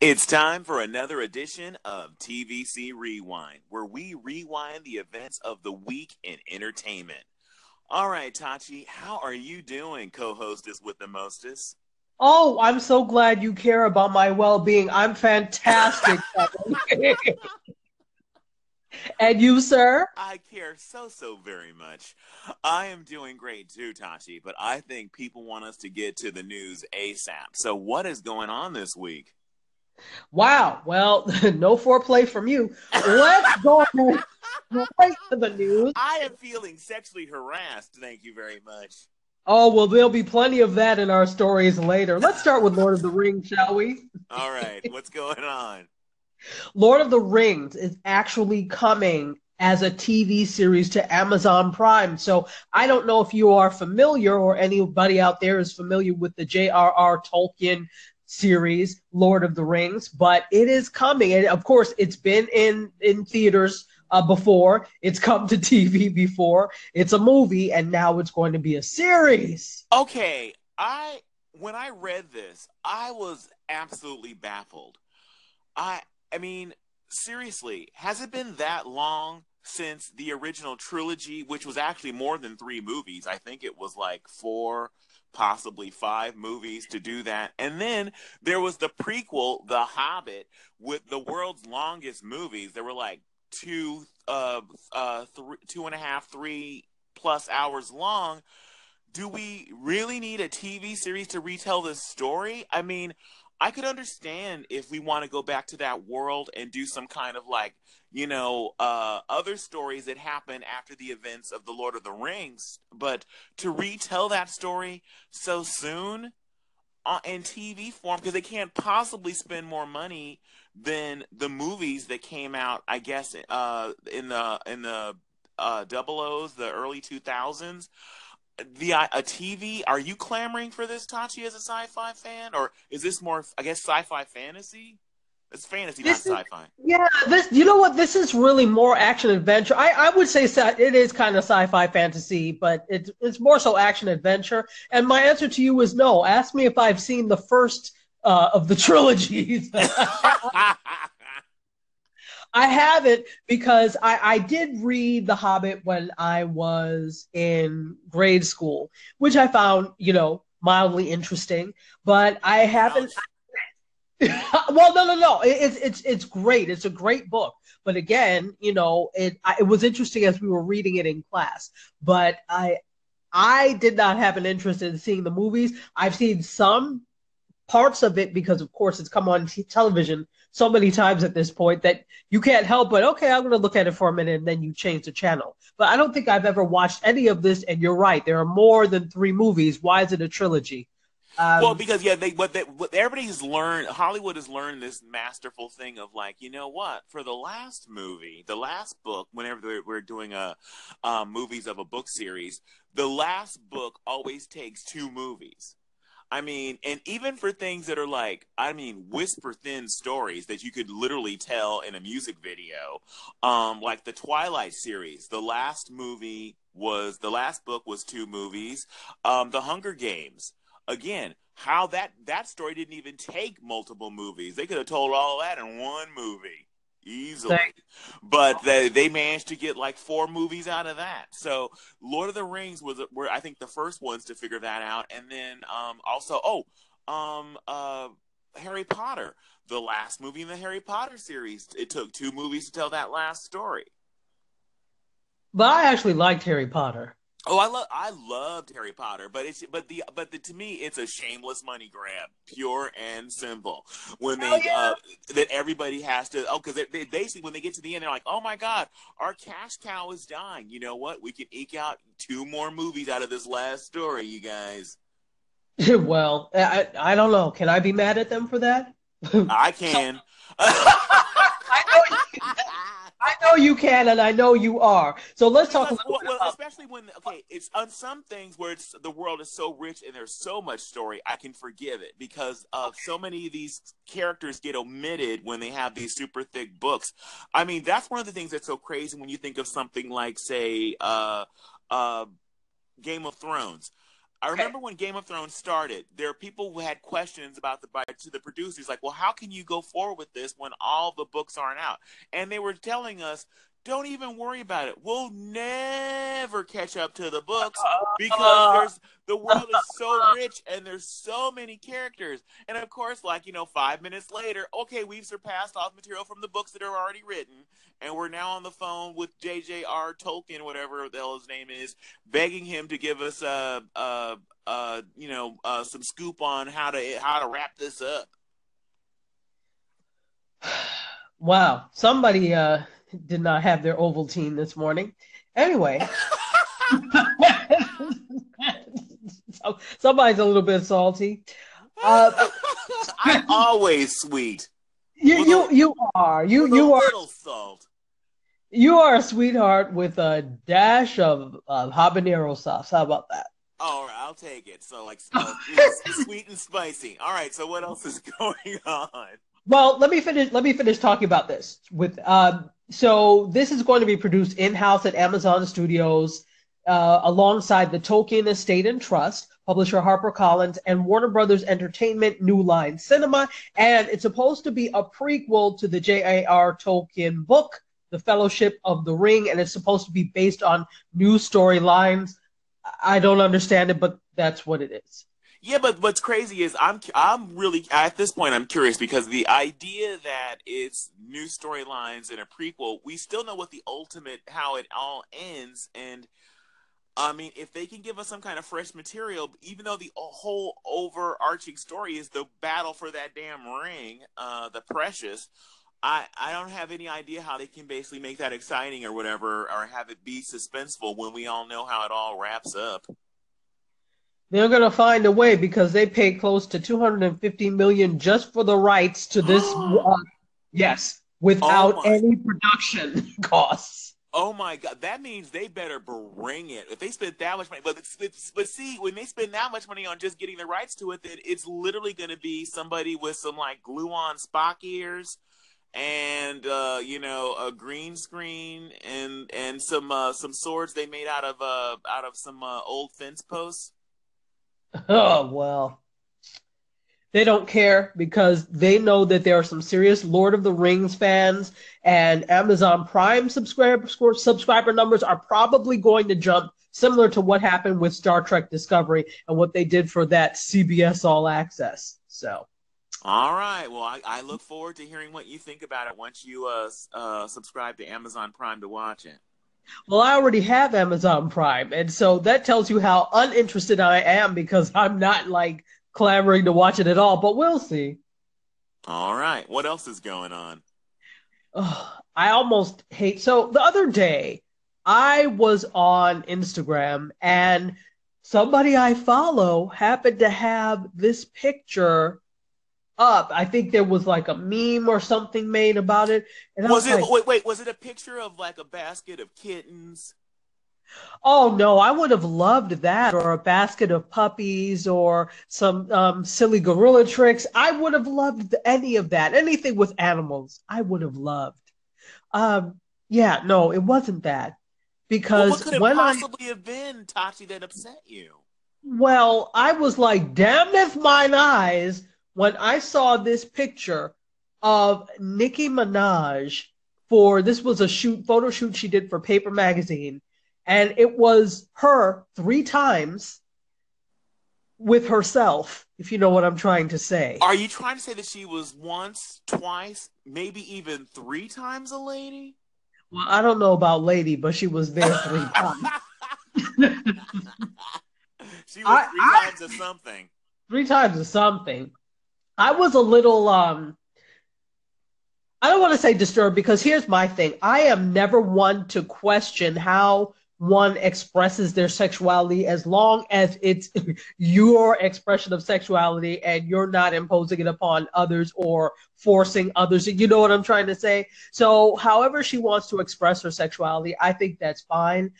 It's time for another edition of TVC Rewind, where we rewind the events of the week in entertainment. All right, Tachi, how are you doing, co hostess with the mostest? Oh, I'm so glad you care about my well being. I'm fantastic. and you, sir? I care so, so very much. I am doing great too, Tachi, but I think people want us to get to the news ASAP. So, what is going on this week? Wow. Well, no foreplay from you. Let's go right to the news. I am feeling sexually harassed. Thank you very much. Oh, well, there'll be plenty of that in our stories later. Let's start with Lord of the Rings, shall we? All right. What's going on? Lord of the Rings is actually coming as a TV series to Amazon Prime. So I don't know if you are familiar or anybody out there is familiar with the J.R.R. Tolkien series, Lord of the Rings, but it is coming. And of course, it's been in, in theaters uh, before, it's come to TV before, it's a movie, and now it's going to be a series. Okay. I, when I read this, I was absolutely baffled. I, I mean, seriously, has it been that long since the original trilogy, which was actually more than three movies? I think it was like four possibly five movies to do that. And then there was the prequel, The Hobbit, with the world's longest movies. There were like two, uh, uh, three, two and a half, three plus hours long. Do we really need a TV series to retell this story? I mean, I could understand if we want to go back to that world and do some kind of like, you know, uh, other stories that happen after the events of the Lord of the Rings, but to retell that story so soon uh, in TV form because they can't possibly spend more money than the movies that came out, I guess, uh, in the in the uh, double O's, the early two thousands the a TV. Are you clamoring for this, Tachi, as a sci-fi fan, or is this more, I guess, sci-fi fantasy? It's fantasy, this not is, sci-fi. Yeah, this. You know what? This is really more action adventure. I, I would say it is kind of sci-fi fantasy, but it's it's more so action adventure. And my answer to you is no. Ask me if I've seen the first uh, of the trilogies. I have it because I, I did read The Hobbit when I was in grade school, which I found, you know, mildly interesting. But I haven't. well, no, no, no. It's it's it's great. It's a great book. But again, you know, it it was interesting as we were reading it in class. But I I did not have an interest in seeing the movies. I've seen some parts of it because, of course, it's come on t- television so many times at this point that you can't help but okay, I'm going to look at it for a minute, and then you change the channel. But I don't think I've ever watched any of this. And you're right, there are more than three movies. Why is it a trilogy? Um, well, because yeah, they what they what everybody's learned. Hollywood has learned this masterful thing of like, you know what? For the last movie, the last book, whenever we're doing a um, movies of a book series, the last book always takes two movies. I mean, and even for things that are like, I mean, whisper thin stories that you could literally tell in a music video, um, like the Twilight series. The last movie was the last book was two movies. Um, the Hunger Games. Again, how that that story didn't even take multiple movies. They could have told all that in one movie easily. But they they managed to get like four movies out of that. So Lord of the Rings was were I think the first ones to figure that out, and then um, also oh um, uh, Harry Potter, the last movie in the Harry Potter series. It took two movies to tell that last story. But I actually liked Harry Potter. Oh, I love I loved Harry Potter, but it's but the but the, to me it's a shameless money grab, pure and simple. When they yeah. uh, that everybody has to oh because they, they basically when they get to the end they're like oh my god our cash cow is dying. You know what? We can eke out two more movies out of this last story, you guys. well, I I don't know. Can I be mad at them for that? I can. I know you, I know you can, and I know you are. So let's talk. Well, well, especially when okay, it's on some things where it's the world is so rich and there's so much story, I can forgive it because of so many of these characters get omitted when they have these super thick books. I mean, that's one of the things that's so crazy when you think of something like, say, uh, uh, Game of Thrones I remember when Game of Thrones started, there are people who had questions about the to the producers, like, "Well, how can you go forward with this when all the books aren't out?" And they were telling us, "Don't even worry about it. We'll never catch up to the books because there's the world is so rich and there's so many characters." And of course, like you know, five minutes later, okay, we've surpassed all the material from the books that are already written, and we're now on the phone with J.J.R. Tolkien, whatever the hell his name is, begging him to give us a, a, a you know, uh, some scoop on how to how to wrap this up. Wow, somebody uh, did not have their Ovaltine this morning. Anyway. somebody's a little bit salty. Uh, I'm always sweet. You you you are you you are little salt. You are a sweetheart with a dash of, of habanero sauce. How about that? All right, I'll take it. So like uh, sweet and spicy. All right. So what else is going on? Well, let me finish. Let me finish talking about this. With uh, so this is going to be produced in house at Amazon Studios, uh, alongside the Tolkien Estate and Trust, publisher HarperCollins, and Warner Brothers Entertainment New Line Cinema, and it's supposed to be a prequel to the J.A.R. Tolkien book the Fellowship of the Ring, and it's supposed to be based on new storylines. I don't understand it, but that's what it is. Yeah, but what's crazy is I'm I'm really at this point I'm curious because the idea that it's new storylines and a prequel, we still know what the ultimate how it all ends, and I mean if they can give us some kind of fresh material, even though the whole overarching story is the battle for that damn ring, uh, the precious. I, I don't have any idea how they can basically make that exciting or whatever, or have it be suspenseful when we all know how it all wraps up. They're gonna find a way because they paid close to 250 million just for the rights to this. uh, yes, without oh any production costs. Oh my god, that means they better bring it. If they spend that much money, but but see, when they spend that much money on just getting the rights to it, then it's literally going to be somebody with some like glue on Spock ears and uh, you know a green screen and and some uh, some swords they made out of uh, out of some uh, old fence posts. Oh well, they don't care because they know that there are some serious Lord of the Rings fans, and Amazon Prime subscriber subscriber numbers are probably going to jump, similar to what happened with Star Trek Discovery and what they did for that CBS All Access. So. All right. Well, I, I, look forward to hearing what you think about it once you uh, uh, subscribe to Amazon Prime to watch it. Well, I already have Amazon Prime, and so that tells you how uninterested I am because I'm not like clamoring to watch it at all. But we'll see. All right. What else is going on? Oh, I almost hate. So the other day, I was on Instagram and somebody I follow happened to have this picture up. I think there was like a meme or something made about it. And was, was it like, wait wait was it a picture of like a basket of kittens? Oh no, I would have loved that, or a basket of puppies, or some um, silly gorilla tricks. I would have loved any of that. Anything with animals, I would have loved. Um, yeah, no, it wasn't that because well, what could it when possibly I, have been, Tati, that upset you? Well, I was like, damn if mine eyes when I saw this picture of Nicki Minaj for this was a shoot photo shoot she did for Paper Magazine, and it was her three times with herself, if you know what I'm trying to say. Are you trying to say that she was once, twice, maybe even three times a lady? Well, I don't know about lady, but she was there three times. she was I, three I, times of something. Three times of something. I was a little um I don't want to say disturbed because here's my thing. I am never one to question how one expresses their sexuality as long as it's your expression of sexuality and you're not imposing it upon others or forcing others. You know what I'm trying to say? So, however she wants to express her sexuality, I think that's fine.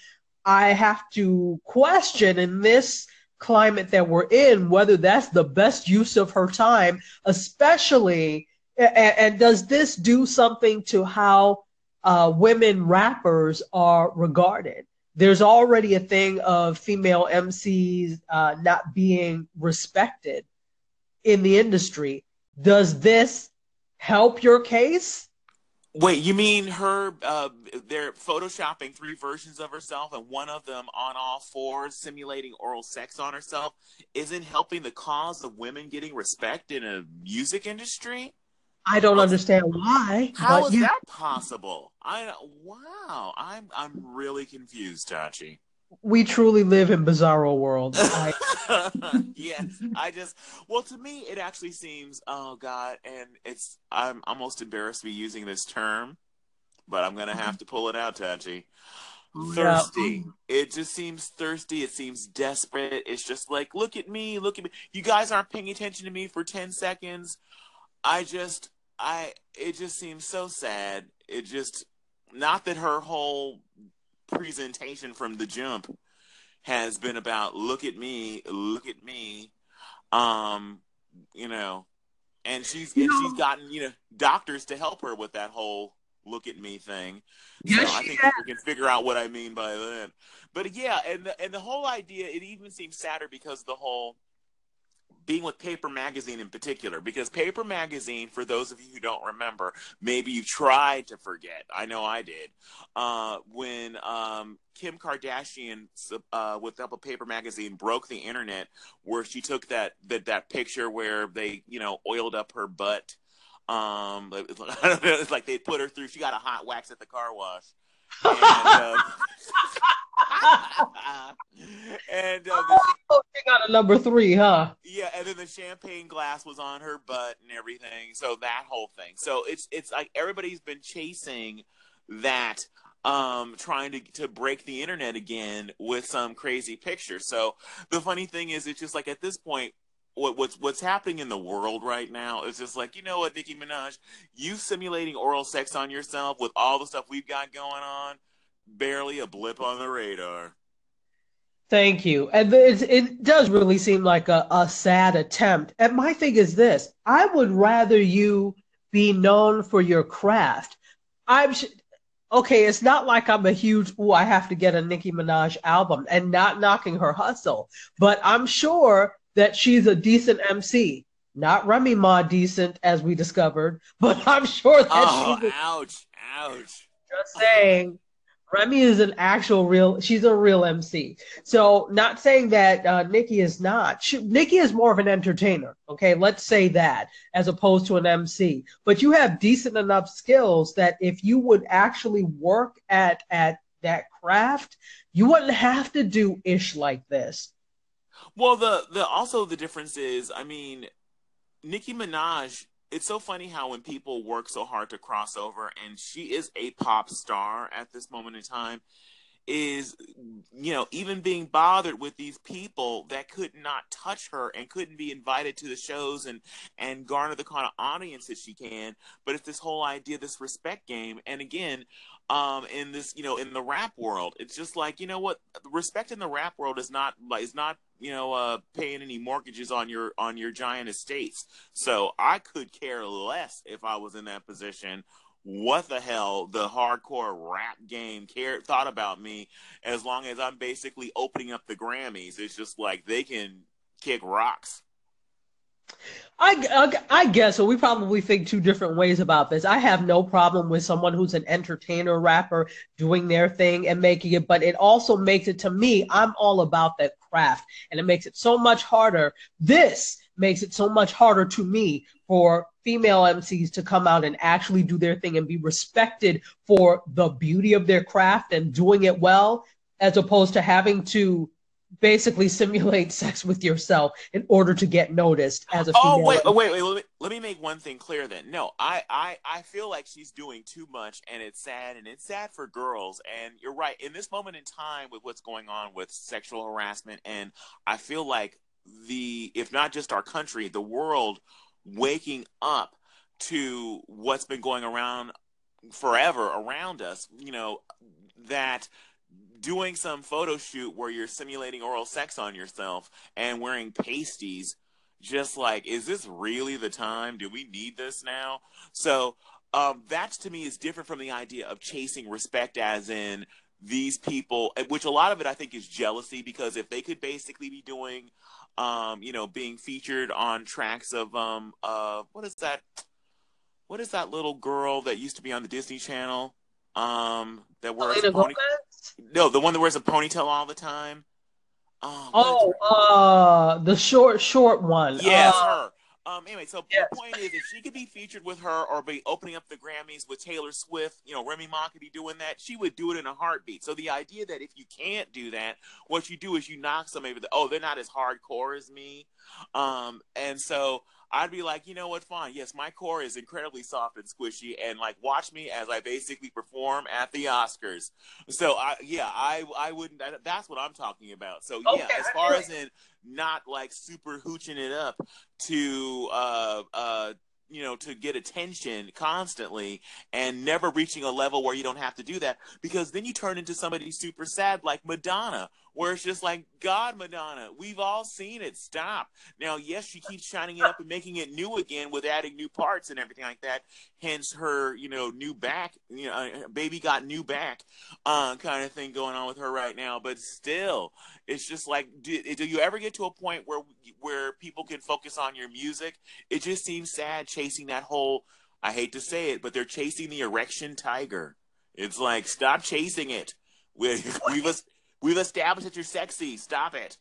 I have to question in this climate that we're in, whether that's the best use of her time, especially, and, and does this do something to how uh, women rappers are regarded? there's already a thing of female MCs uh, not being respected in the industry. Does this help your case? Wait, you mean her? Uh, they're photoshopping three versions of herself, and one of them on all fours, simulating oral sex on herself, isn't helping the cause of women getting respect in a music industry. I don't understand why. How is yeah. that possible? I wow, I'm I'm really confused, Tachi. We truly live in bizarro world. I... yes, I just well to me it actually seems oh god, and it's I'm almost embarrassed to be using this term, but I'm gonna have to pull it out, Tachi. Thirsty. It just seems thirsty. It seems desperate. It's just like, look at me, look at me. You guys aren't paying attention to me for 10 seconds. I just I it just seems so sad. It just not that her whole presentation from the jump has been about look at me, look at me. Um, you know, and she's and she's gotten, you know, doctors to help her with that whole look at me thing. Yes, so I think we can figure out what I mean by that. But yeah, and the, and the whole idea, it even seems sadder because the whole being with Paper Magazine in particular, because Paper Magazine, for those of you who don't remember, maybe you tried to forget. I know I did. Uh, when um, Kim Kardashian, uh, with Double Paper Magazine, broke the internet, where she took that that that picture where they, you know, oiled up her butt. Um, it's like they put her through. She got a hot wax at the car wash. And, uh, and uh, oh, she got a number three, huh? Yeah, and then the champagne glass was on her butt and everything. So that whole thing. So it's it's like everybody's been chasing that um trying to to break the internet again with some crazy picture. So the funny thing is it's just like at this point what what's what's happening in the world right now is just like you know what Nicki Minaj, you simulating oral sex on yourself with all the stuff we've got going on barely a blip on the radar. Thank you. And it, it does really seem like a, a sad attempt. And my thing is this I would rather you be known for your craft. I'm okay, it's not like I'm a huge, oh, I have to get a Nicki Minaj album and not knocking her hustle, but I'm sure that she's a decent MC. Not Remy Ma decent, as we discovered, but I'm sure that oh, she's. A, ouch, ouch. Just saying. Remy is an actual real. She's a real MC. So, not saying that uh, Nicki is not. She, Nicki is more of an entertainer. Okay, let's say that as opposed to an MC. But you have decent enough skills that if you would actually work at at that craft, you wouldn't have to do ish like this. Well, the the also the difference is, I mean, Nicki Minaj it's so funny how when people work so hard to cross over and she is a pop star at this moment in time is you know even being bothered with these people that could not touch her and couldn't be invited to the shows and and garner the kind of audience that she can. But it's this whole idea this respect game. And again um in this you know in the rap world. It's just like you know what? Respect in the rap world is not like is not you know uh paying any mortgages on your on your giant estates. So i could care less if i was in that position. What the hell the hardcore rap game cared thought about me as long as i'm basically opening up the grammys. It's just like they can kick rocks I, I, guess so. We probably think two different ways about this. I have no problem with someone who's an entertainer rapper doing their thing and making it, but it also makes it to me, I'm all about that craft and it makes it so much harder. This makes it so much harder to me for female MCs to come out and actually do their thing and be respected for the beauty of their craft and doing it well, as opposed to having to basically simulate sex with yourself in order to get noticed as a oh, female. oh wait wait wait let me, let me make one thing clear then no I, I i feel like she's doing too much and it's sad and it's sad for girls and you're right in this moment in time with what's going on with sexual harassment and i feel like the if not just our country the world waking up to what's been going around forever around us you know that doing some photo shoot where you're simulating oral sex on yourself and wearing pasties just like is this really the time do we need this now so um, that to me is different from the idea of chasing respect as in these people, which a lot of it I think is jealousy because if they could basically be doing, um, you know, being featured on tracks of um, uh, what is that? What is that little girl that used to be on the Disney Channel? Um, that a pony- no, the one that wears a ponytail all the time. Oh, oh uh, the short, short one. Yes, uh, her. Um, anyway, so yes. the point is, if she could be featured with her or be opening up the Grammys with Taylor Swift, you know, Remy Ma could be doing that, she would do it in a heartbeat. So the idea that if you can't do that, what you do is you knock somebody with, the, oh, they're not as hardcore as me. Um, and so I'd be like, you know what, fine. Yes, my core is incredibly soft and squishy, and like, watch me as I basically perform at the Oscars. So, I yeah, I I wouldn't. That's what I'm talking about. So yeah, okay. as far as in not like super hooching it up to uh uh you know to get attention constantly and never reaching a level where you don't have to do that because then you turn into somebody super sad like Madonna where it's just like, God, Madonna, we've all seen it. Stop. Now, yes, she keeps shining it up and making it new again with adding new parts and everything like that. Hence her, you know, new back, you know, uh, baby got new back, uh, kind of thing going on with her right now. But still, it's just like, do, do you ever get to a point where where people can focus on your music? It just seems sad chasing that whole. I hate to say it, but they're chasing the erection tiger. It's like stop chasing it. We, we've We've established that you're sexy. Stop it.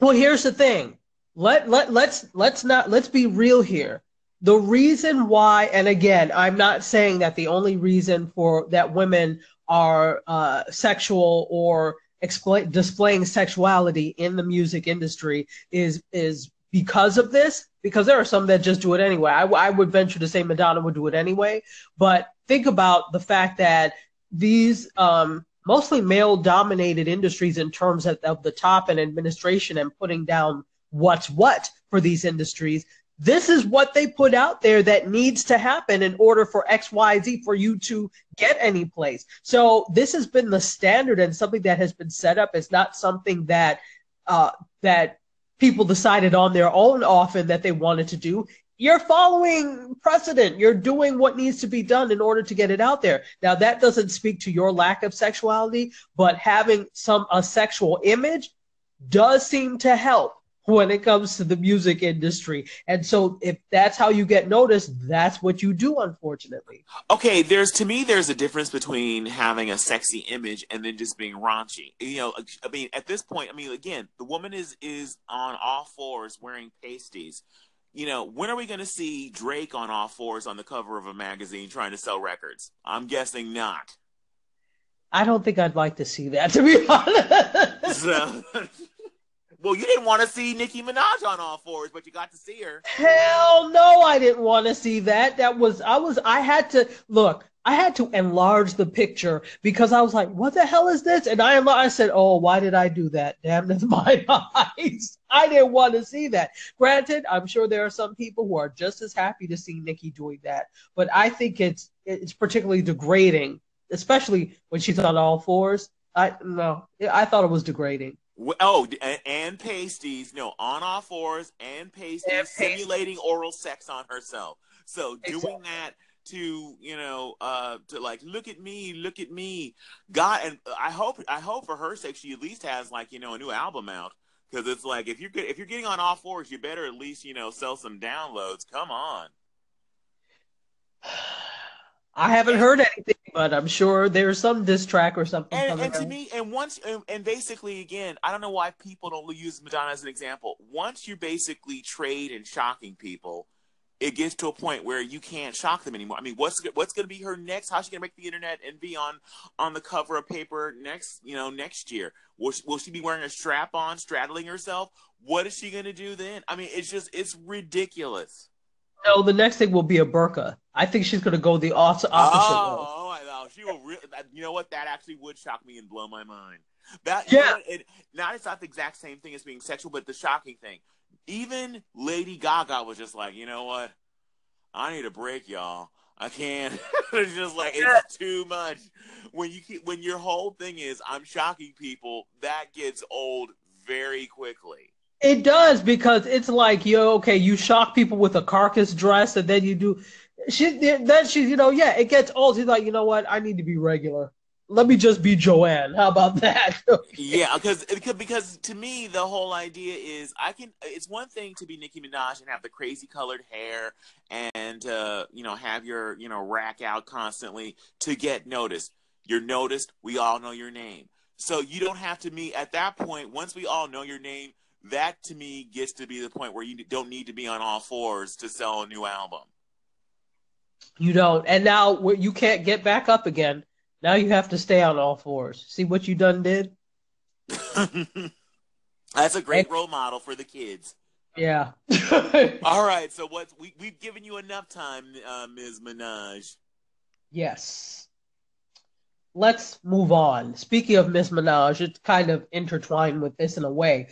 Well, here's the thing. Let let let's let's not let's be real here. The reason why, and again, I'm not saying that the only reason for that women are uh, sexual or expl- displaying sexuality in the music industry is is because of this. Because there are some that just do it anyway. I, I would venture to say Madonna would do it anyway. But think about the fact that these um, mostly male dominated industries in terms of, of, the top and administration and putting down what's what for these industries. This is what they put out there that needs to happen in order for XYZ for you to get any place. So this has been the standard and something that has been set up. It's not something that uh, that people decided on their own often that they wanted to do you're following precedent. You're doing what needs to be done in order to get it out there. Now that doesn't speak to your lack of sexuality, but having some a sexual image does seem to help when it comes to the music industry. And so if that's how you get noticed, that's what you do unfortunately. Okay, there's to me there's a difference between having a sexy image and then just being raunchy. You know, I mean at this point, I mean again, the woman is is on all fours wearing pasties you know, when are we going to see Drake on all fours on the cover of a magazine trying to sell records? I'm guessing not. I don't think I'd like to see that, to be honest. So, well, you didn't want to see Nicki Minaj on all fours, but you got to see her. Hell no, I didn't want to see that. That was I was I had to look. I had to enlarge the picture because I was like, what the hell is this? And I, I said, oh, why did I do that? Damn, that's my eyes. I didn't want to see that. Granted, I'm sure there are some people who are just as happy to see Nicki doing that, but I think it's it's particularly degrading, especially when she's on all fours. I no, I thought it was degrading. Oh, and pasties, no, on all fours and pasties, and pasties. simulating oral sex on herself. So doing exactly. that to you know uh to like look at me look at me. God and i hope i hope for her sake she at least has like you know a new album out. Because it's like if you're good if you're getting on all fours you better at least you know sell some downloads. Come on. I haven't heard anything but i'm sure there's some diss track or something and, and to me and once and, and basically again i don't know why people don't use madonna as an example. Once you basically trade in shocking people it gets to a point where you can't shock them anymore. I mean, what's what's going to be her next? How's she going to make the internet and be on on the cover of paper next? You know, next year. Will she, will she be wearing a strap on, straddling herself? What is she going to do then? I mean, it's just it's ridiculous. No, the next thing will be a burqa. I think she's going to go the opposite. Oh, oh, I know. She will. Re- you know what? That actually would shock me and blow my mind. That yeah. You know, it, not it's not the exact same thing as being sexual, but the shocking thing even Lady Gaga was just like, you know what? I need a break, y'all. I can't. it's just like it's too much. When you keep, when your whole thing is I'm shocking people, that gets old very quickly. It does because it's like yo, okay, you shock people with a carcass dress, and then you do. She then she's you know yeah, it gets old. She's like, you know what? I need to be regular. Let me just be Joanne. How about that? yeah, because because to me the whole idea is I can. It's one thing to be Nicki Minaj and have the crazy colored hair and uh, you know have your you know rack out constantly to get noticed. You're noticed. We all know your name, so you don't have to meet at that point. Once we all know your name, that to me gets to be the point where you don't need to be on all fours to sell a new album. You don't, and now you can't get back up again now you have to stay on all fours. See what you done did? That's a great role model for the kids. Yeah. all right. So what we we've given you enough time, uh, Ms. Minaj. Yes. Let's move on. Speaking of Miss Minaj, it's kind of intertwined with this in a way.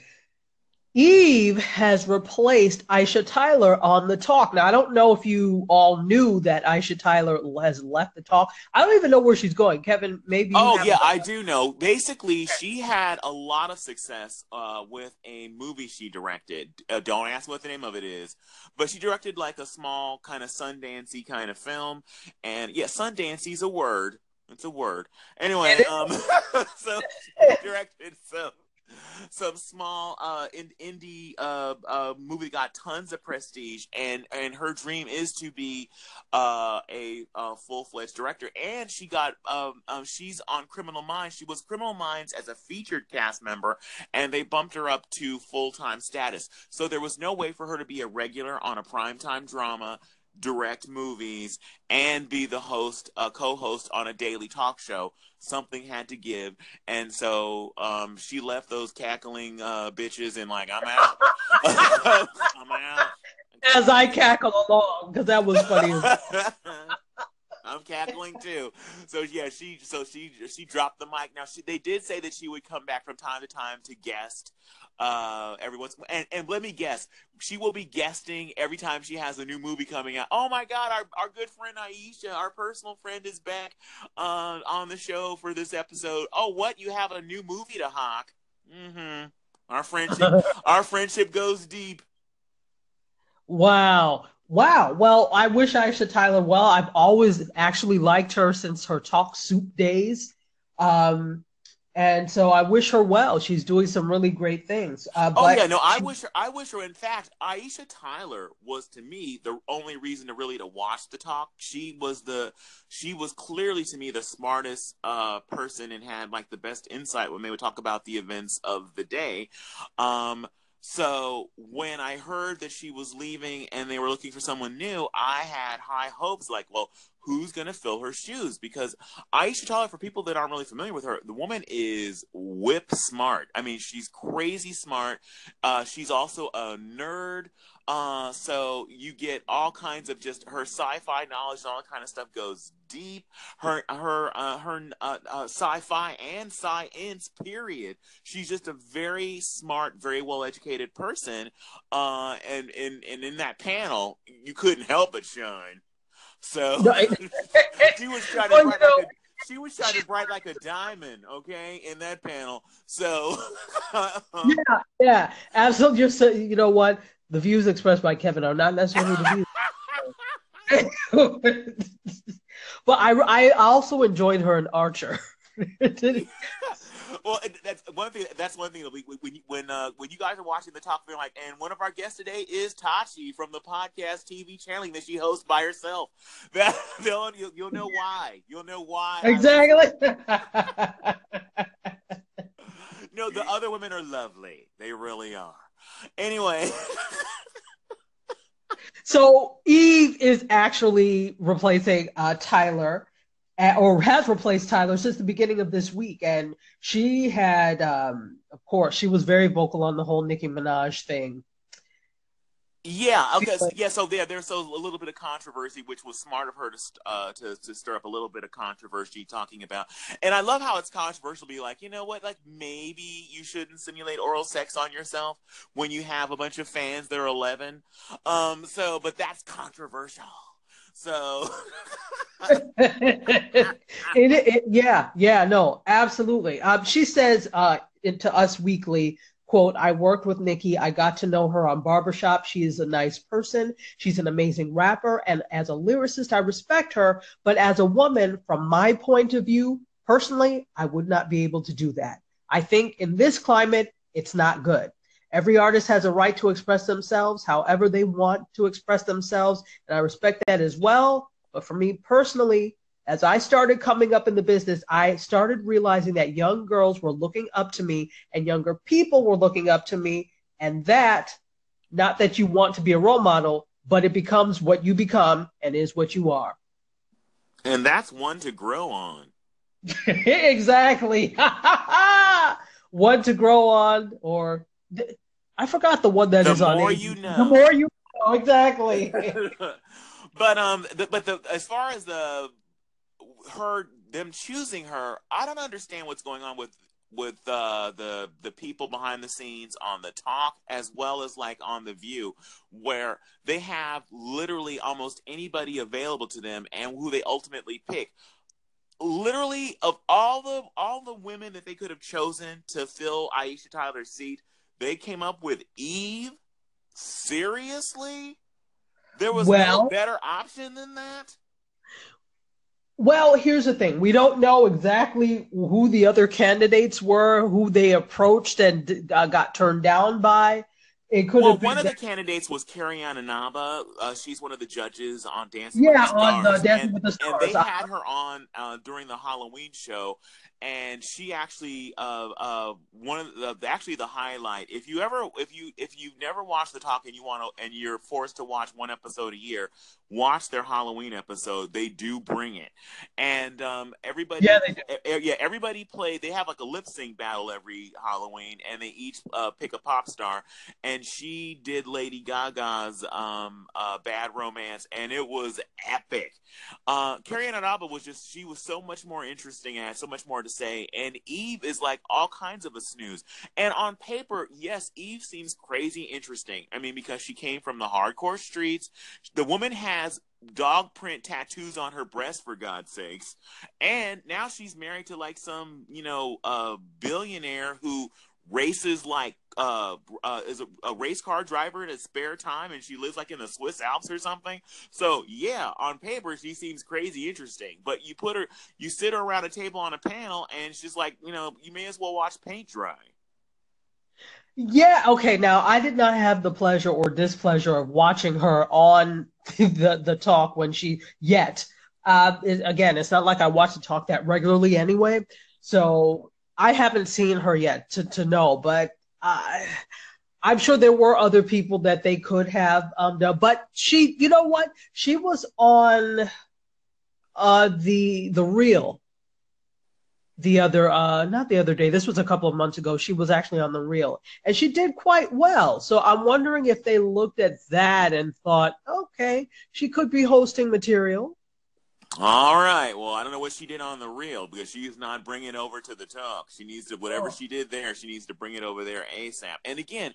Eve has replaced Aisha Tyler on the talk. Now, I don't know if you all knew that Aisha Tyler has left the talk. I don't even know where she's going. Kevin, maybe. Oh, yeah, I do know. Basically, she had a lot of success uh, with a movie she directed. Uh, don't ask what the name of it is, but she directed like a small kind of Sundancey kind of film. And yeah, Sundancey's a word. It's a word. Anyway, um, so she directed some some small uh in, indie uh, uh movie got tons of prestige and and her dream is to be uh a, a full-fledged director. And she got um, um she's on criminal minds. She was criminal minds as a featured cast member and they bumped her up to full-time status. So there was no way for her to be a regular on a primetime drama direct movies and be the host, a co-host on a daily talk show. Something had to give, and so um, she left those cackling uh, bitches and like, I'm out. I'm out. As I cackle along, because that was funny. Cackling too. So yeah, she so she she dropped the mic. Now she they did say that she would come back from time to time to guest uh everyone's and, and let me guess she will be guesting every time she has a new movie coming out. Oh my god our, our good friend aisha our personal friend is back uh, on the show for this episode. Oh what? You have a new movie to hawk mm-hmm. Our friendship our friendship goes deep. Wow wow well i wish aisha tyler well i've always actually liked her since her talk soup days um and so I wish her well. She's doing some really great things. Uh, oh yeah, no, I she, wish her. I wish her. In fact, Aisha Tyler was to me the only reason to really to watch the talk. She was the, she was clearly to me the smartest uh, person and had like the best insight when they would talk about the events of the day. Um, so when I heard that she was leaving and they were looking for someone new, I had high hopes. Like, well, who's going to fill her shoes? Because Aisha Tyler, for people that aren't really familiar with her, the woman is whip smart. I mean, she's crazy smart. Uh, she's also a nerd. Uh, so you get all kinds of just her sci-fi knowledge and all that kind of stuff goes deep. Her her uh, her uh, uh, sci-fi and science period. She's just a very smart, very well educated person. Uh, and and and in that panel, you couldn't help but shine. So she was trying to well, bright know, like a, she was shining bright like a diamond, okay, in that panel. So yeah, yeah, absolutely. Just you know what, the views expressed by Kevin are not necessarily the views. but I, I also enjoyed her in Archer. well, that's one thing. That's one thing that we, when when uh, when you guys are watching the talk, they're like, and one of our guests today is Tachi from the podcast TV channeling that she hosts by herself. That you'll, you'll know why. You'll know why. Exactly. no, the other women are lovely. They really are. Anyway. so Eve is actually replacing uh, Tyler or has replaced Tyler since the beginning of this week. And she had, um, of course, she was very vocal on the whole Nicki Minaj thing. Yeah. Okay. So, yeah. So there, there's so a little bit of controversy, which was smart of her to, uh, to to stir up a little bit of controversy, talking about. And I love how it's controversial. Be like, you know what? Like maybe you shouldn't simulate oral sex on yourself when you have a bunch of fans that are 11. Um. So, but that's controversial. So, it, it, yeah, yeah, no, absolutely. Um, she says uh, to Us Weekly, quote, I worked with Nicki. I got to know her on Barbershop. She is a nice person. She's an amazing rapper. And as a lyricist, I respect her. But as a woman, from my point of view, Personally, I would not be able to do that. I think in this climate, it's not good. Every artist has a right to express themselves however they want to express themselves, and I respect that as well. But for me personally, as I started coming up in the business, I started realizing that young girls were looking up to me and younger people were looking up to me. And that, not that you want to be a role model, but it becomes what you become and is what you are. And that's one to grow on. exactly. one to grow on, or I forgot the one that the is on. The more you know. The more you know, exactly. but um, the, but the as far as the her them choosing her, I don't understand what's going on with with uh, the the people behind the scenes on the talk as well as like on the view where they have literally almost anybody available to them and who they ultimately pick. Literally of all the all the women that they could have chosen to fill Aisha Tyler's seat they came up with Eve? Seriously? There was well, no better option than that well, here's the thing. We don't know exactly who the other candidates were, who they approached and uh, got turned down by. It could have been. well, one of that- the candidates was Carrie Ann Inaba. Uh, she's one of the judges on Dancing yeah, with the Stars. on the Dancing and, with the Stars. And they had her on uh, during the Halloween show, and she actually uh, uh, one of the actually the highlight. If you ever if you if you've never watched the talk and you want to and you're forced to watch one episode a year, watch their Halloween episode. They do bring it, and um, everybody yeah they do. yeah everybody play. They have like a lip sync battle every Halloween, and they each uh, pick a pop star. And she did Lady Gaga's um, uh, Bad Romance, and it was epic. Uh, Carrie Ann was just she was so much more interesting and had so much more to say. And Eve is like all kinds of a snooze. And on paper, yes, Eve seems crazy interesting. I mean, because she came from the hardcore streets. The woman has dog print tattoos on her breast for God's sakes. And now she's married to like some, you know, uh billionaire who races like uh, uh is a, a, race car driver in his spare time and she lives like in the Swiss Alps or something. So yeah, on paper she seems crazy interesting. But you put her you sit her around a table on a panel and she's like, you know, you may as well watch paint dry. Yeah, okay. Now I did not have the pleasure or displeasure of watching her on the the talk when she yet. Uh, it, again, it's not like I watch the talk that regularly anyway. So I haven't seen her yet to, to know, but I, I'm sure there were other people that they could have um, done. But she, you know what? She was on uh, the the real the other uh not the other day this was a couple of months ago she was actually on the real and she did quite well so i'm wondering if they looked at that and thought okay she could be hosting material all right. Well, I don't know what she did on the real because she's not bringing it over to the talk. She needs to whatever oh. she did there. She needs to bring it over there asap. And again,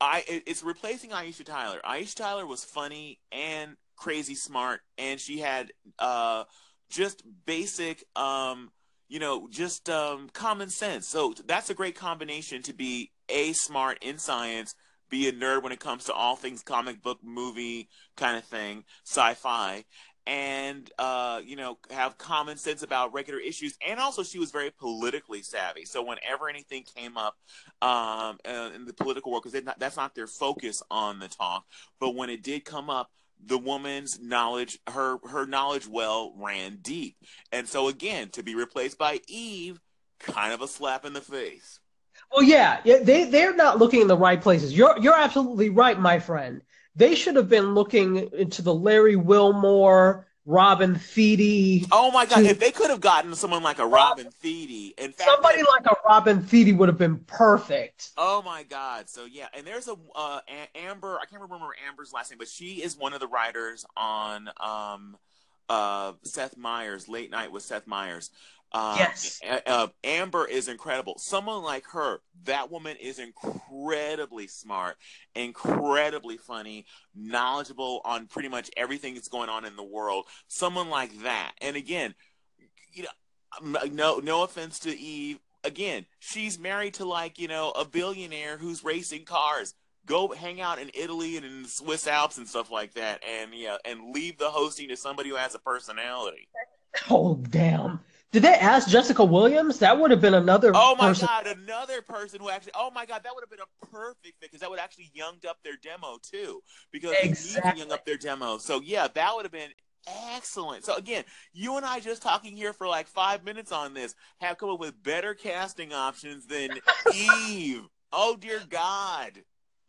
I it's replacing Aisha Tyler. Aisha Tyler was funny and crazy smart, and she had uh just basic um you know just um common sense. So that's a great combination to be a smart in science be a nerd when it comes to all things comic book movie kind of thing sci-fi and uh, you know have common sense about regular issues. And also she was very politically savvy. So whenever anything came up um, uh, in the political world because that's not their focus on the talk. But when it did come up the woman's knowledge her her knowledge well ran deep. And so again to be replaced by eve kind of a slap in the face. Well yeah, yeah they they're not looking in the right places. You're you're absolutely right my friend they should have been looking into the Larry Wilmore, Robin Thede. Oh my God! To, if they could have gotten someone like a Robin Thede, in fact, somebody like a Robin Thede would have been perfect. Oh my God! So yeah, and there's a uh, Amber. I can't remember Amber's last name, but she is one of the writers on um, uh, Seth Meyers, Late Night with Seth Meyers. Uh, yes. Uh, Amber is incredible. Someone like her, that woman is incredibly smart, incredibly funny, knowledgeable on pretty much everything that's going on in the world. Someone like that. And again, you know, no, no offense to Eve. Again, she's married to like you know a billionaire who's racing cars. Go hang out in Italy and in the Swiss Alps and stuff like that, and yeah, and leave the hosting to somebody who has a personality. Oh damn! Did they ask Jessica Williams? That would have been another. Oh my person. god, another person who actually. Oh my god, that would have been a perfect fit because that would actually younged up their demo too. Because exactly. they young up their demo. So yeah, that would have been excellent. So again, you and I just talking here for like five minutes on this have come up with better casting options than Eve. Oh dear God.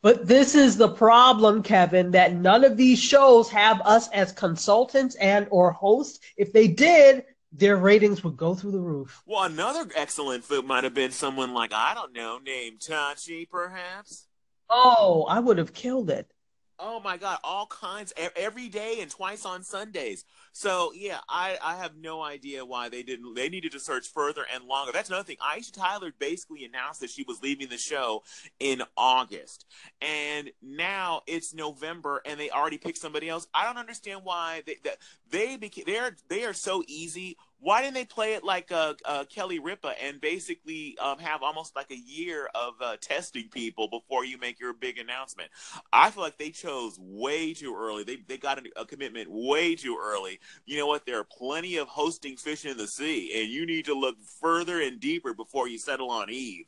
But this is the problem, Kevin, that none of these shows have us as consultants and or hosts. If they did, their ratings would go through the roof. Well, another excellent fit might have been someone like I don't know, named Tachi, perhaps. Oh, I would have killed it. Oh my God, all kinds every day and twice on Sundays. So yeah, I, I have no idea why they didn't. They needed to search further and longer. That's another thing. Aisha Tyler basically announced that she was leaving the show in August, and now it's November, and they already picked somebody else. I don't understand why they that they became they're they are so easy why didn't they play it like uh, uh, Kelly Ripa and basically um, have almost like a year of uh, testing people before you make your big announcement? I feel like they chose way too early. They they got a, commitment way too early. You know what? There are plenty of hosting fish in the sea, and you need to look further and deeper before you settle on Eve.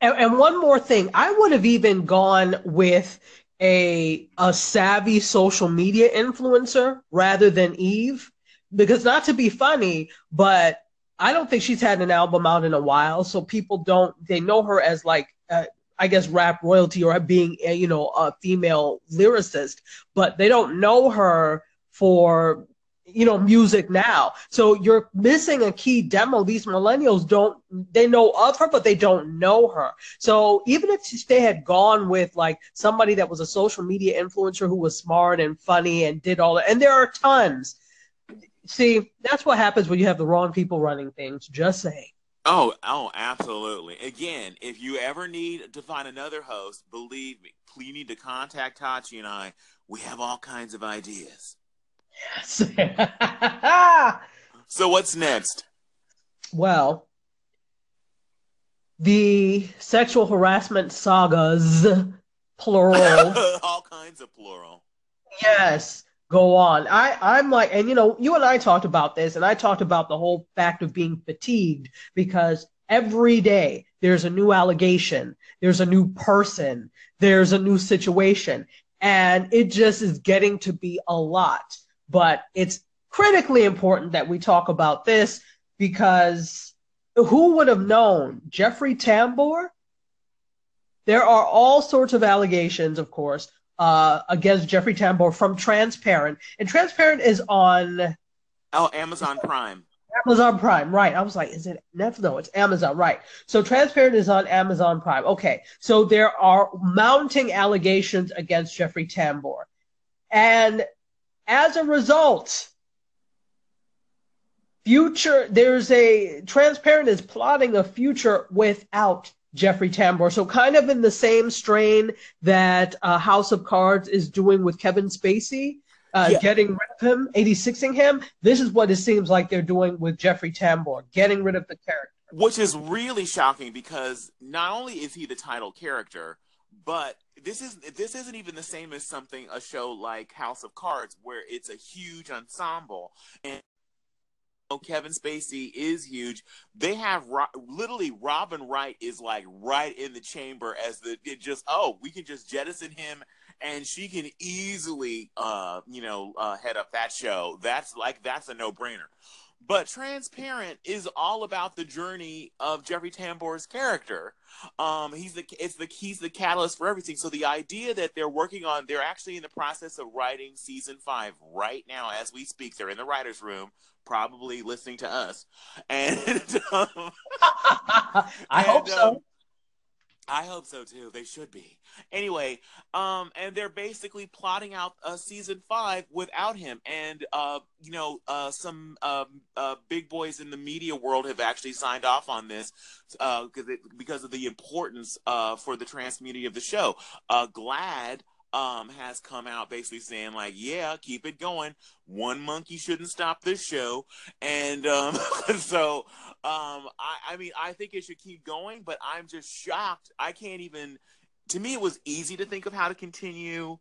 And, and one more thing, I would have even gone with a a savvy social media influencer rather than Eve because not to be funny, but I don't think she's had an album out in a while, so people don't they know her as like uh, I guess rap royalty or being a, you know a female lyricist, but they don't know her for you know music now. So you're missing a key demo. These millennials don't they know of her, but they don't know her. So even if they had gone with like somebody that was a social media influencer who was smart and funny and did all that, and there are tons See, that's what happens when you have the wrong people running things. Just saying. Oh, oh, absolutely. Again, if you ever need to find another host, believe me, you need to contact Tachi and I. We have all kinds of ideas. Yes. so what's next? Well, the sexual harassment sagas, plural. all kinds of plural. Yes go on. I, I'm like, and you know, you and I talked about this, and I talked about the whole fact of being fatigued because every day there's a new allegation, there's a new person, there's a new situation, and it just is getting to be a lot. But it's critically important that we talk about this because who would have known Jeffrey Tambor? There are all sorts of allegations, of course, uh, against Jeffrey Tambor from Transparent, and Transparent is on oh Amazon Prime. Amazon Prime, right? I was like, is it Netflix? No, it's Amazon, right? So Transparent is on Amazon Prime. Okay, so there are mounting allegations against Jeffrey Tambor, and as a result, future there's a Transparent is plotting a future without Jeffrey Tambor. So kind of in the same strain that uh, House of Cards is doing with Kevin Spacey, uh, yeah. getting rid of him, 86ing him. This is what it seems like they're doing with Jeffrey Tambor, getting rid of the character. Which is really shocking because not only is he the title character, but this is this isn't even the same as something a show like House of Cards where it's a huge ensemble and Kevin Spacey is huge. They have literally Robin Wright is like right in the chamber as the it just oh we can just jettison him and she can easily uh you know uh, head up that show. That's like that's a no brainer. But Transparent is all about the journey of Jeffrey Tambor's character. Um, he's the it's the he's the catalyst for everything. So the idea that they're working on, they're actually in the process of writing season five right now as we speak. They're in the writers' room probably listening to us. And um, I and, hope so. Um, I hope so too. They should be. Anyway, um, and they're basically plotting out uh, season five without him. And uh, you know, uh, some um, uh, big boys in the media world have actually signed off on this because uh, because of the importance uh, for the trans community of the show. Uh, GLAAD um, has come out basically saying like, yeah, keep it going. One monkey shouldn't stop this show, and um, so um, I, I mean, I think it should keep going, but I'm just shocked. I can't even. To me, it was easy to think of how to continue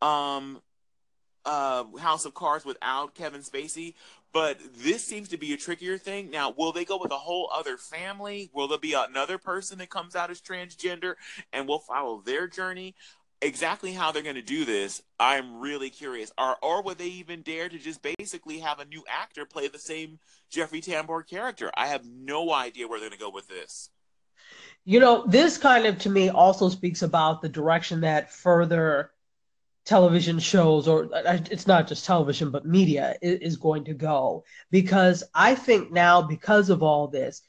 um, uh, House of Cards without Kevin Spacey, but this seems to be a trickier thing. Now, will they go with a whole other family? Will there be another person that comes out as transgender and we'll follow their journey? Exactly how they're going to do this, I'm really curious. Or, or would they even dare to just basically have a new actor play the same Jeffrey Tambor character? I have no idea where they're going to go with this. You know, this kind of to me also speaks about the direction that further television shows or uh, it's not just television but media is, going to go because i think now because of all this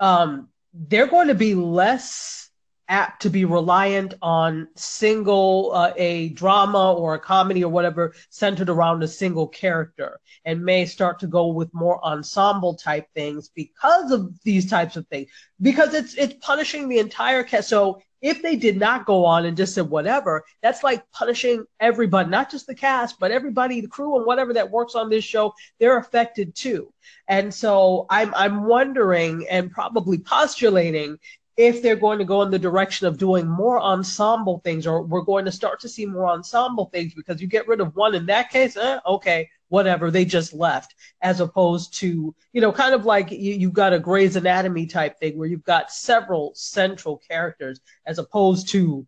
um, they're going to be less apt to be reliant on single uh, a drama or a comedy or whatever centered around a single character and may start to go with more ensemble type things because of these types of things because it's it's punishing the entire cast so if they did not go on and just said whatever, that's like punishing everybody, not just the cast, but everybody, the crew and whatever that works on this show, they're affected too. And so I'm I'm wondering and probably postulating if they're going to go in the direction of doing more ensemble things, or we're going to start to see more ensemble things because you get rid of one in that case, eh, okay, whatever, they just left, as opposed to, you know, kind of like you, you've got a Grey's Anatomy type thing where you've got several central characters, as opposed to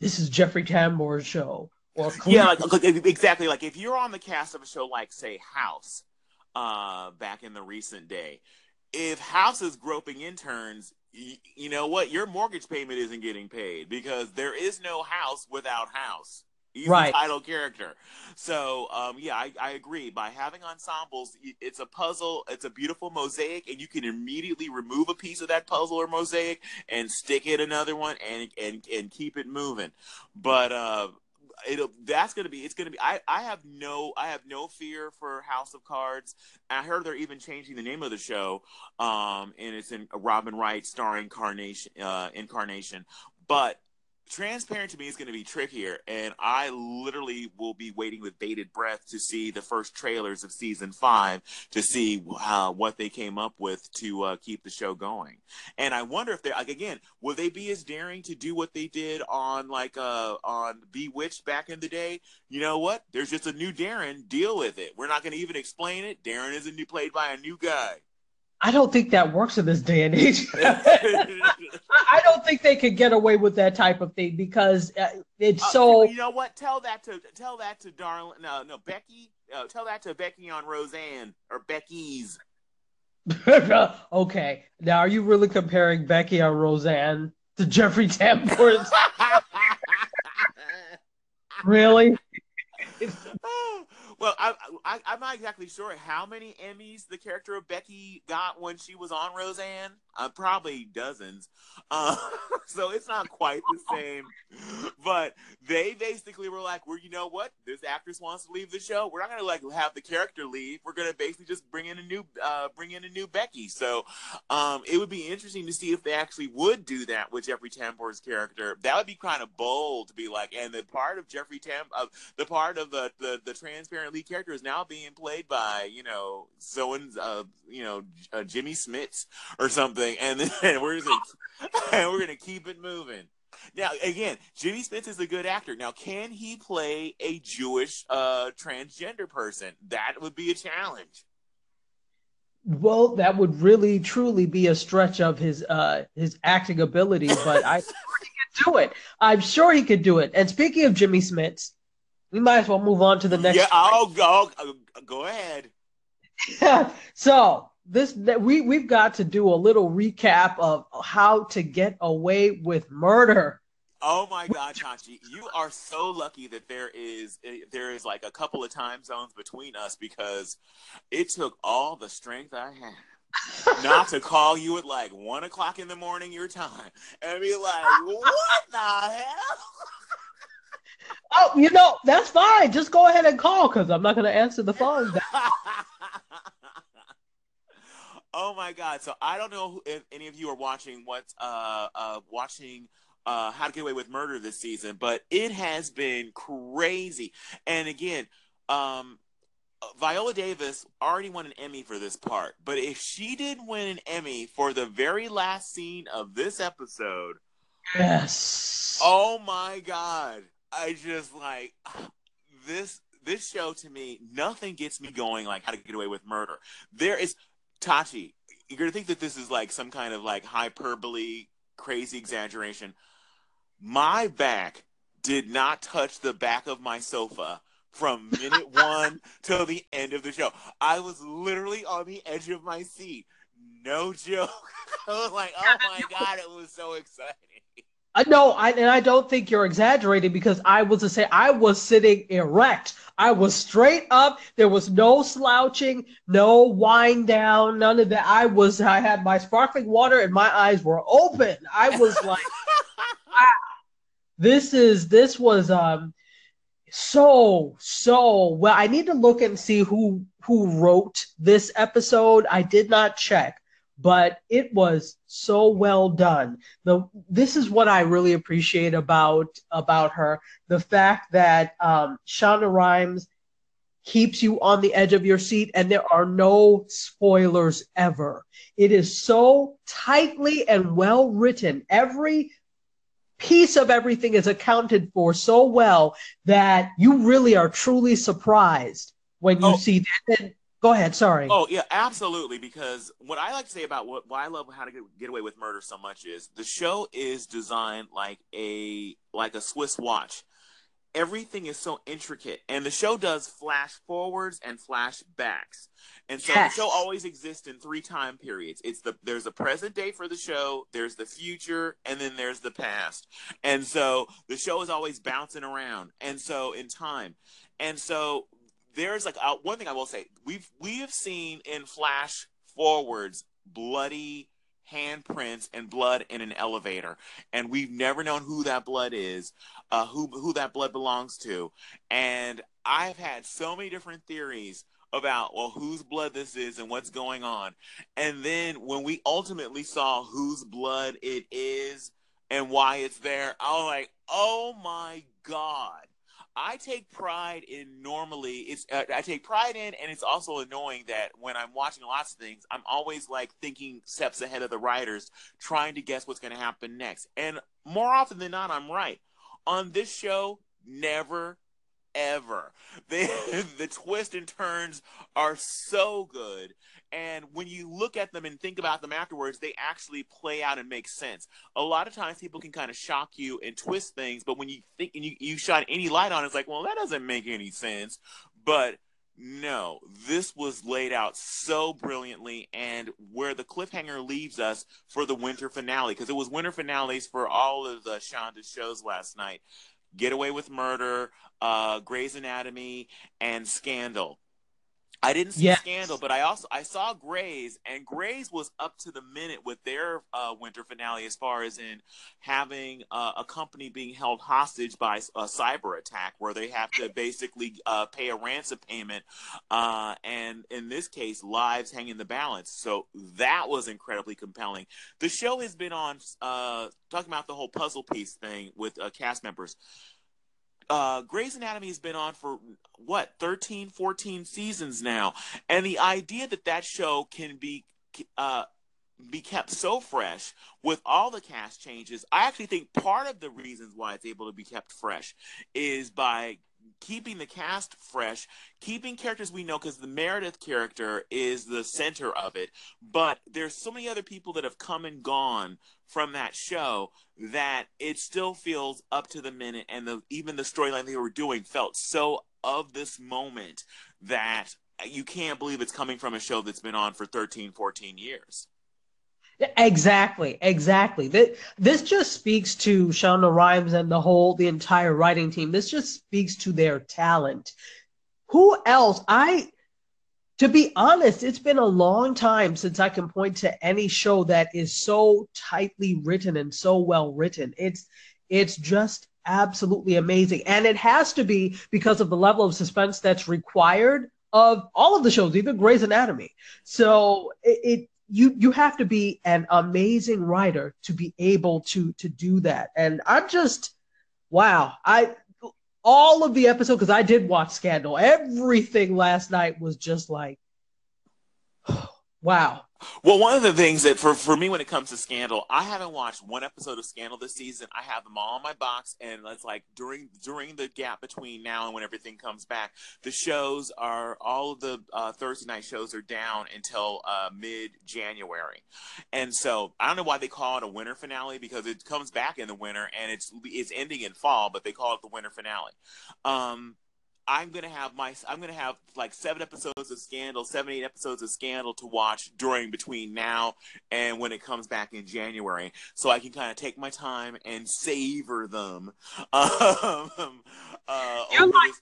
this is Jeffrey Tambor's show. Or yeah, like, exactly. Like if you're on the cast of a show like, say, House, uh, back in the recent day, if House is groping interns, you, know what? Your mortgage payment isn't getting paid because there is no house without house. He's right. title character. So, um, yeah, I, I agree. By having ensembles, it's a puzzle. It's a beautiful mosaic, and you can immediately remove a piece of that puzzle or mosaic and stick it another one, and and and keep it moving. But uh, it'll that's gonna be it's gonna be I, I have no I have no fear for House of Cards. I heard they're even changing the name of the show, um, and it's in Robin Wright starring Carnation uh, Incarnation. But transparent to me is going to be trickier and i literally will be waiting with bated breath to see the first trailers of season five to see uh, what they came up with to uh, keep the show going. And i wonder if they're like again will they be as daring to do what they did on like uh on bewitched back in the day? You know what? There's just a new Darrin. Deal with it. We're not going to even explain it. Darrin is a new played by a new guy I don't think that works in this day and age. I don't think they could get away with that type of thing because uh, it's uh, so. You know what? Tell that to tell that to Darling. No, no, Becky. Uh, tell that to Becky on Roseanne or Becky's. okay, now are you really comparing Becky on Roseanne to Jeffrey Tambor? really? Well, I, I am not exactly sure how many Emmys the character of Becky got when she was on Roseanne. Uh, probably dozens. Uh, so it's not quite the same. But they basically were like, "Well, you know what? This actress wants to leave the show. We're not to like have the character leave. We're to basically just bring in a new uh, bring in a new Becky." So um, it would be interesting to see if they actually would do that with Jeffrey Tambor's character. That would be kind of bold to be like, and the part of Jeffrey Tam, uh, the part of the the, the transparent lead character is now being played by you know so and uh, you know uh, Jimmy Smits or something, and then we're gonna, and we're gonna keep it moving. Now, again, Jimmy Smits is a good actor. Now, can he play a Jewish uh, transgender person? That would be a challenge. Well, that would really truly be a stretch of his uh, his acting ability, but I sure he could do it. I'm sure he could do it. And speaking of Jimmy Smits, we might as well move on to the next. Yeah, I'll go. Go ahead. so this we we've got to do a little recap of how to get away with murder. Oh my God, Tachi, you are so lucky that there is eh, there is like a couple of time zones between us because it took all the strength I had not to call you at like one o'clock in the morning your time and be like, what the hell? Oh, you know, that's fine. Just go ahead and call because I'm not going to answer the phone. oh my god! So I don't know if any of you are watching what's uh uh watching uh How to Get Away with Murder this season, but it has been crazy. And again, um Viola Davis already won an Emmy for this part, but if she didn't win an Emmy for the very last scene of this episode, yes. Oh my god. I just like this this show to me, nothing gets me going like How to Get Away with Murder. There is Tachi. You're gonna think that this is like some kind of like hyperbole, crazy exaggeration. My back did not touch the back of my sofa from minute one till the end of the show. I was literally on the edge of my seat. No joke. I was like, oh my god, it was so exciting. I know, I, and I don't think you're exaggerating because I was to say I was sitting erect. I was straight up. There was no slouching, no wind down, none of that. I was. I had my sparkling water and my eyes were open. I was like, ah, this is this was um so so well. I need to look and see who who wrote this episode. I did not check but it was so well done. The this is what I really appreciate about about her: the fact that um, Shonda Rhimes keeps you on the edge of your seat, and there are no spoilers ever. It is so tightly and well written. Every piece of everything is accounted for so well that you really are truly surprised when you oh. see that. Go ahead. Sorry. Oh yeah, absolutely. Because what I like to say about what why I love how to get, get away with murder so much is the show is designed like a like a Swiss watch. Everything is so intricate, and the show does flash forwards and flashbacks. And so yes. the show always exists in three time periods. It's the there's a present day for the show, there's the future, and then there's the past. And so the show is always bouncing around. And so in time. And so there's like uh, one thing I will say. We've we have seen in flash forwards bloody handprints and blood in an elevator and we've never known who that blood is uh, who who that blood belongs to. And i've had so many different theories about well whose blood this is and what's going on. And then when we ultimately saw whose blood it is and why it's there i was like oh my god I take pride in normally it's uh, I take pride in and it's also annoying that when I'm watching lots of things I'm always like thinking steps ahead of the writers trying to guess what's going to happen next. And more often than not I'm right. On this show never ever. The the twists and turns are so good and when you look at them and think about them afterwards, they actually play out and make sense. A lot of times people can kind of shock you and twist things, but when you think and you, you shine any light on it, it's like, well, that doesn't make any sense. But no, this was laid out so brilliantly, and where the cliffhanger leaves us for the winter finale, because it was winter finales for all of the Shonda shows last night Get Away with Murder, uh, Grey's Anatomy, and Scandal I didn't see yes. Scandal, but I also I saw Grey's, and Grey's was up to the minute with their uh, winter finale as far as in having uh, a company being held hostage by a cyber attack, where they have to basically uh, pay a ransom payment, uh, and in this case, lives hang in the balance. So that was incredibly compelling. The show has been on uh, talking about the whole puzzle piece thing with uh, cast members uh, Grey's Anatomy has been on for what 13, 14 seasons now, and the idea that that show can be uh, be kept so fresh with all the cast changes, I actually think part of the reasons why it's able to be kept fresh is by keeping the cast fresh, keeping characters we know because the Meredith character is the center of it. But there's so many other people that have come and gone from that show that it still feels up to the minute, and the even the storyline they were doing felt so of this moment that you can't believe it's coming from a show that's been on for 13, 14 years. Exactly, exactly. This, this just speaks to Shonda Rhimes and the whole, the entire writing team. This just speaks to their talent. Who else? I, to be honest, it's been a long time since I can point to any show that is so tightly written and so well written. It's, it's just absolutely amazing, and it has to be because of the level of suspense that's required of all of the shows, even Grey's Anatomy. So it, it you you have to be an amazing writer to be able to to do that. And i'm just wow i all of the episode because i did watch scandal. Everything last night was just like wow Well, one of the things that for, for me when it comes to Scandal, I haven't watched one episode of Scandal this season. I have them all in my box, and it's like during during the gap between now and when everything comes back, the shows are all of the uh, Thursday night shows are down until uh, mid January, and so I don't know why they call it a winter finale because it comes back in the winter and it's it's ending in fall, but they call it the winter finale. Um, I'm gonna have my I'm gonna have like seven episodes of Scandal, seven eight episodes of Scandal to watch during between now and when it comes back in January, so I can kind of take my time and savor them. Um, uh, You're like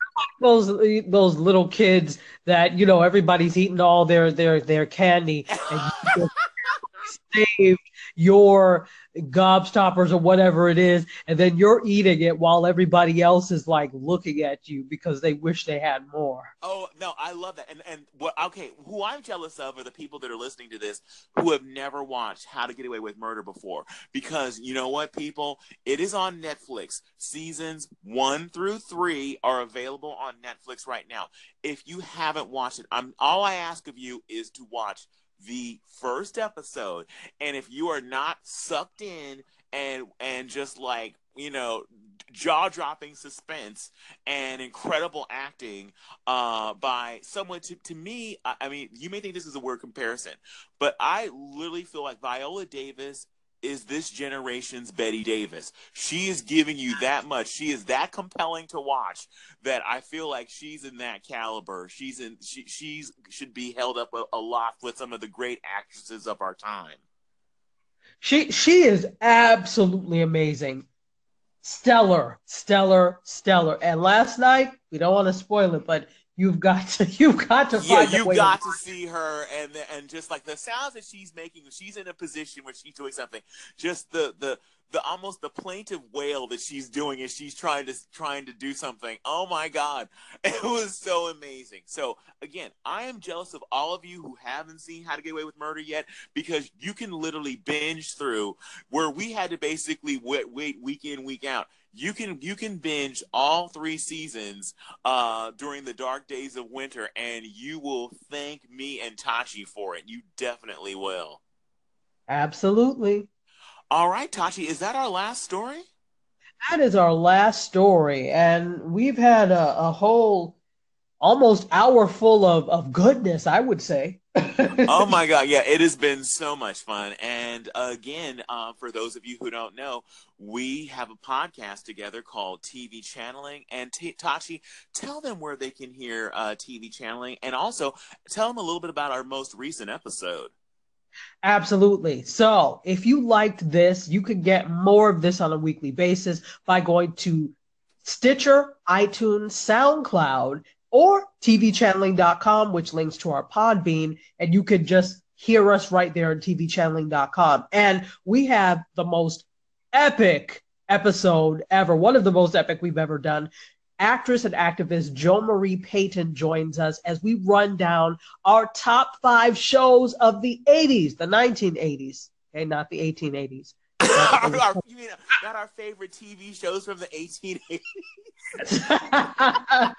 those those little kids that you know everybody's eating all their their their candy and you saved your gobstoppers or whatever it is, and then you're eating it while everybody else is like looking at you because they wish they had more. Oh no, I love that. And and what okay, who I'm jealous of are the people that are listening to this who have never watched How to Get Away with Murder before. Because you know what, people? It is on Netflix. Seasons one through three are available on Netflix right now. If you haven't watched it, I'm all I ask of you is to watch the first episode. And if you are not sucked in and and just like, you know, jaw dropping suspense and incredible acting uh, by someone to, to me I, I mean you may think this is a word comparison but i literally feel like viola davis is this generation's Bette Davis. She is giving you that much. She is that compelling to watch that I feel like she's in that caliber. She's in she she's should be held up a, a lot with some of the great actresses of our time. She she is absolutely amazing. Stellar, stellar, stellar. And last night, we don't want to spoil it, but you've got to you've got to yeah you've got to, to see her and and just like the sounds that she's making she's in a position where she's doing something. Just the the the almost the plaintive wail that she's doing as she's trying to trying to do something oh my god it was so amazing so again i am jealous of all of you who haven't seen how to get away with murder yet because you can literally binge through where we had to basically wait, wait week in week out you can you can binge all three seasons uh, during the dark days of winter, and you will thank me and Tachi for it. You definitely will. Absolutely. All right, Tachi, is that our last story? That is our last story, and we've had a, a whole almost hour full of, of goodness, I would say. oh my god, yeah, it has been so much fun. And again, uh, for those of you who don't know, we have a podcast together called TV Channeling. And T- Tachi, tell them where they can hear uh, TV Channeling, and also tell them a little bit about our most recent episode. Absolutely. So, if you liked this, you could get more of this on a weekly basis by going to Stitcher, iTunes, SoundCloud, or tvchanneling.com, which links to our Podbean, and you could just hear us right there on tvchanneling.com. And we have the most epic episode ever, one of the most epic we've ever done. Actress and activist Jo Marie Payton joins us as we run down our top five shows of the 80s, the 1980s, okay, not the 1880s. our, you mean not our favorite TV shows from the 1880s?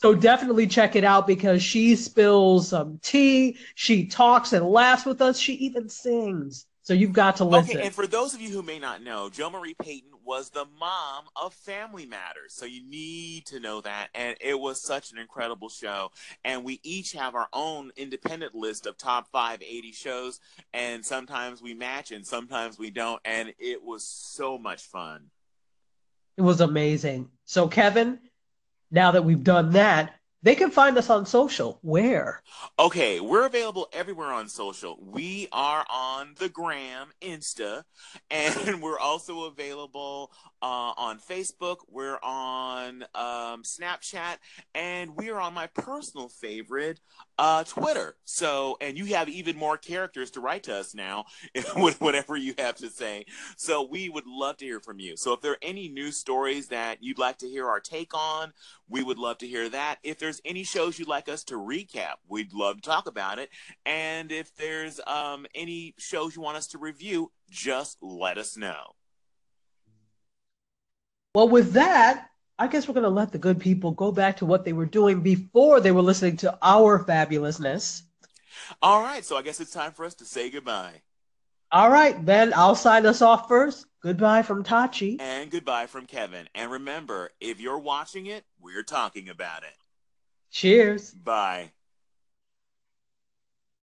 so definitely check it out because she spills some tea. She talks and laughs with us. She even sings. So you've got to listen. Okay, and for those of you who may not know, Jo Marie Payton was the mom of Family Matters. So you need to know that. And it was such an incredible show. And we each have our own independent list of top five eighty shows. And sometimes we match and sometimes we don't. And it was so much fun. It was amazing. So, Kevin, now that we've done that, they can find us on social. Where? Okay, we're available everywhere on social. We are on the gram, Insta, and we're also available uh, on Facebook. We're on um, Snapchat, and we are on my personal favorite, uh, Twitter. So, and you have even more characters to write to us now with whatever you have to say. So, we would love to hear from you. So, if there are any news stories that you'd like to hear our take on, we would love to hear that. If there's any shows you'd like us to recap, we'd love to talk about it. And if there's um, any shows you want us to review, just let us know. Well, with that, I guess we're going to let the good people go back to what they were doing before they were listening to our fabulousness. All right, so I guess it's time for us to say goodbye. All right, then I'll sign us off first. Goodbye from Tachi. And goodbye from Kevin. And remember, if you're watching it, we're talking about it. Cheers. Bye.